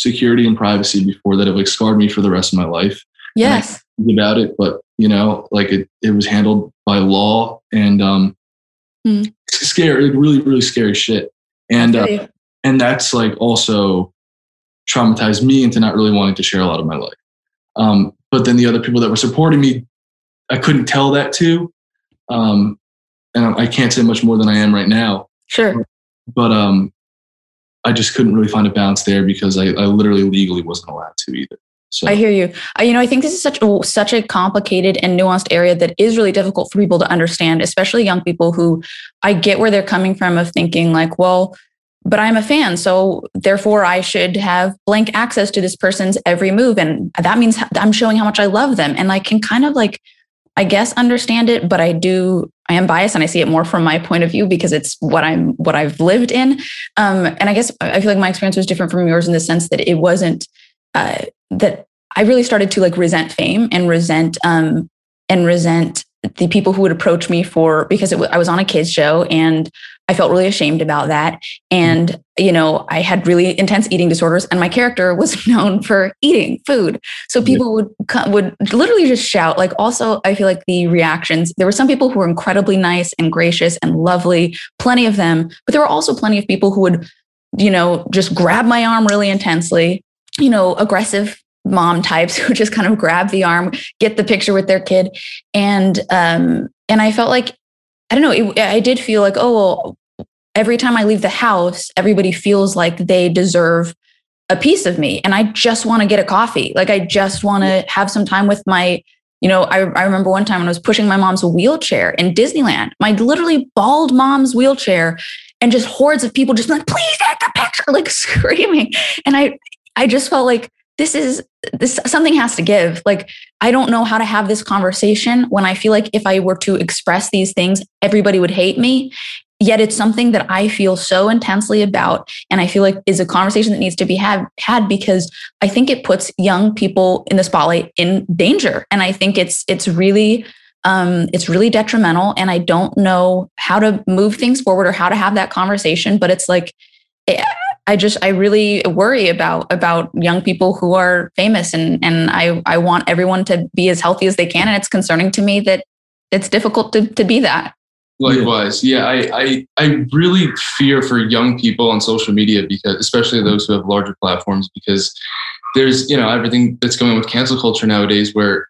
security and privacy before that have like scarred me for the rest of my life. Yes. About it, but you know, like it, it was handled by law and um, Mm. scary, really, really scary shit. And uh, and that's like also traumatized me into not really wanting to share a lot of my life. Um, but then the other people that were supporting me, I couldn't tell that to. Um, and I can't say much more than I am right now. Sure. But um, I just couldn't really find a balance there because I, I literally legally wasn't allowed to either. So I hear you. I, you know, I think this is such a, such a complicated and nuanced area that is really difficult for people to understand, especially young people who I get where they're coming from of thinking like, well, but I'm a fan, so therefore I should have blank access to this person's every move, and that means I'm showing how much I love them, and I can kind of like, I guess, understand it, but I do. I am biased, and I see it more from my point of view because it's what I'm what I've lived in. Um, and I guess I feel like my experience was different from yours in the sense that it wasn't uh, that I really started to like resent fame and resent um and resent the people who would approach me for because it I was on a kids show and I felt really ashamed about that and you know I had really intense eating disorders and my character was known for eating food. So people would would literally just shout. Like also I feel like the reactions there were some people who were incredibly nice and gracious and lovely plenty of them but there were also plenty of people who would you know just grab my arm really intensely you know aggressive mom types who just kind of grab the arm, get the picture with their kid, and um, and I felt like I don't know. It, I did feel like oh, well, every time I leave the house, everybody feels like they deserve a piece of me, and I just want to get a coffee. Like I just want to have some time with my. You know, I, I remember one time when I was pushing my mom's wheelchair in Disneyland, my literally bald mom's wheelchair, and just hordes of people just like, please take a picture, like screaming. And I, I just felt like this is this something has to give like i don't know how to have this conversation when i feel like if i were to express these things everybody would hate me yet it's something that i feel so intensely about and i feel like is a conversation that needs to be had had because i think it puts young people in the spotlight in danger. And i think it's it's really um, it's really detrimental. And i don't know how to move things forward or how to have that conversation but it's like eh, I just I really worry about about young people who are famous and and I I want everyone to be as healthy as they can. And it's concerning to me that it's difficult to to be that. Likewise, yeah, I, I I really fear for young people on social media because, especially those who have larger platforms, because there's you know everything that's going on with cancel culture nowadays. Where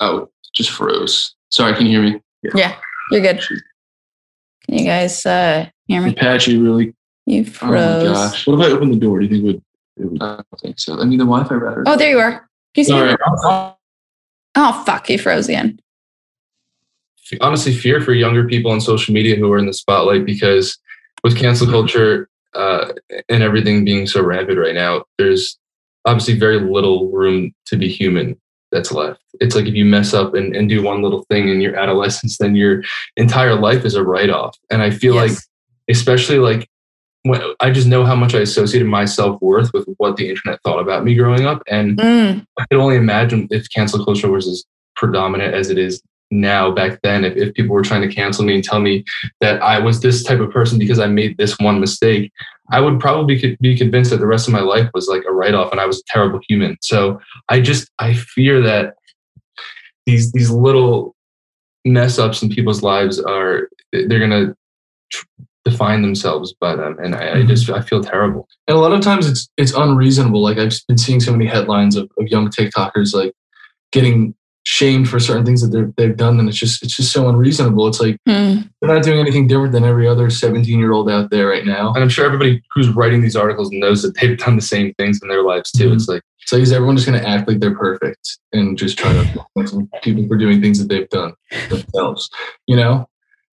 oh, just froze. Sorry, can you hear me? Yeah, you're good. Can you guys uh, hear me? Apache really. You Oh my froze. gosh! What if I open the door? Do you think it would? It would I don't think so. I mean, the Wi-Fi router. Oh, there you are. Can you see Sorry. Oh fuck, he froze again. Honestly fear for younger people on social media who are in the spotlight because with cancel culture uh, and everything being so rampant right now, there's obviously very little room to be human that's left. It's like if you mess up and, and do one little thing in your adolescence, then your entire life is a write off. And I feel like, especially like, when I just know how much I associated my self worth with what the internet thought about me growing up, and Mm, I could only imagine if cancel culture was as predominant as it is now back then, if, if people were trying to cancel me and tell me that I was this type of person because I made this one mistake, I would probably be convinced that the rest of my life was like a write off and I was a terrible human. So I just, I fear that these, these little mess ups in people's lives are, they're going to define themselves by them. And I, I mm-hmm. just, I feel terrible. And a lot of times it's it's unreasonable. Like I've been seeing so many headlines of, of young TikTokers like getting shamed for certain things that they're, they've done, and it's just it's just so unreasonable. It's like mm. they're not doing anything different than every other seventeen year old out there right now. And I'm sure everybody who's writing these articles knows that they've done the same things in their lives too. Mhm. It's like, So is everyone just going to act like they're perfect and just try to cancel people for doing things that they've done themselves? You know,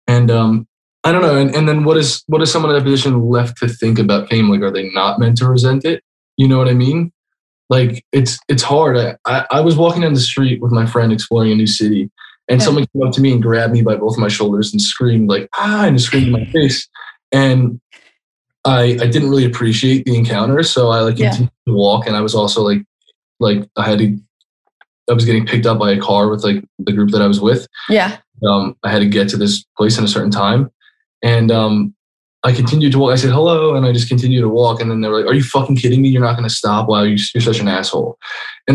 and um, I don't know. And, and then what is what is someone in that position left to think about fame? Like, are they not meant to resent it? You know what I mean? Like it's it's hard. I, I, I was walking down the street with my friend exploring a new city, and Yeah. someone came up to me and grabbed me by both of my shoulders and screamed like ah and screamed in my face. And I I didn't really appreciate the encounter, so I like Yeah. continued to walk, and I was also like like I had to I was getting picked up by a car with like the group that I was with. Yeah. Um, I had to get to this place in a certain time, and um, I continued to walk. I said hello, and I just continued to walk. And then they were like, "Are you fucking kidding me? You're not going to stop? Wow, you, you're such an asshole." And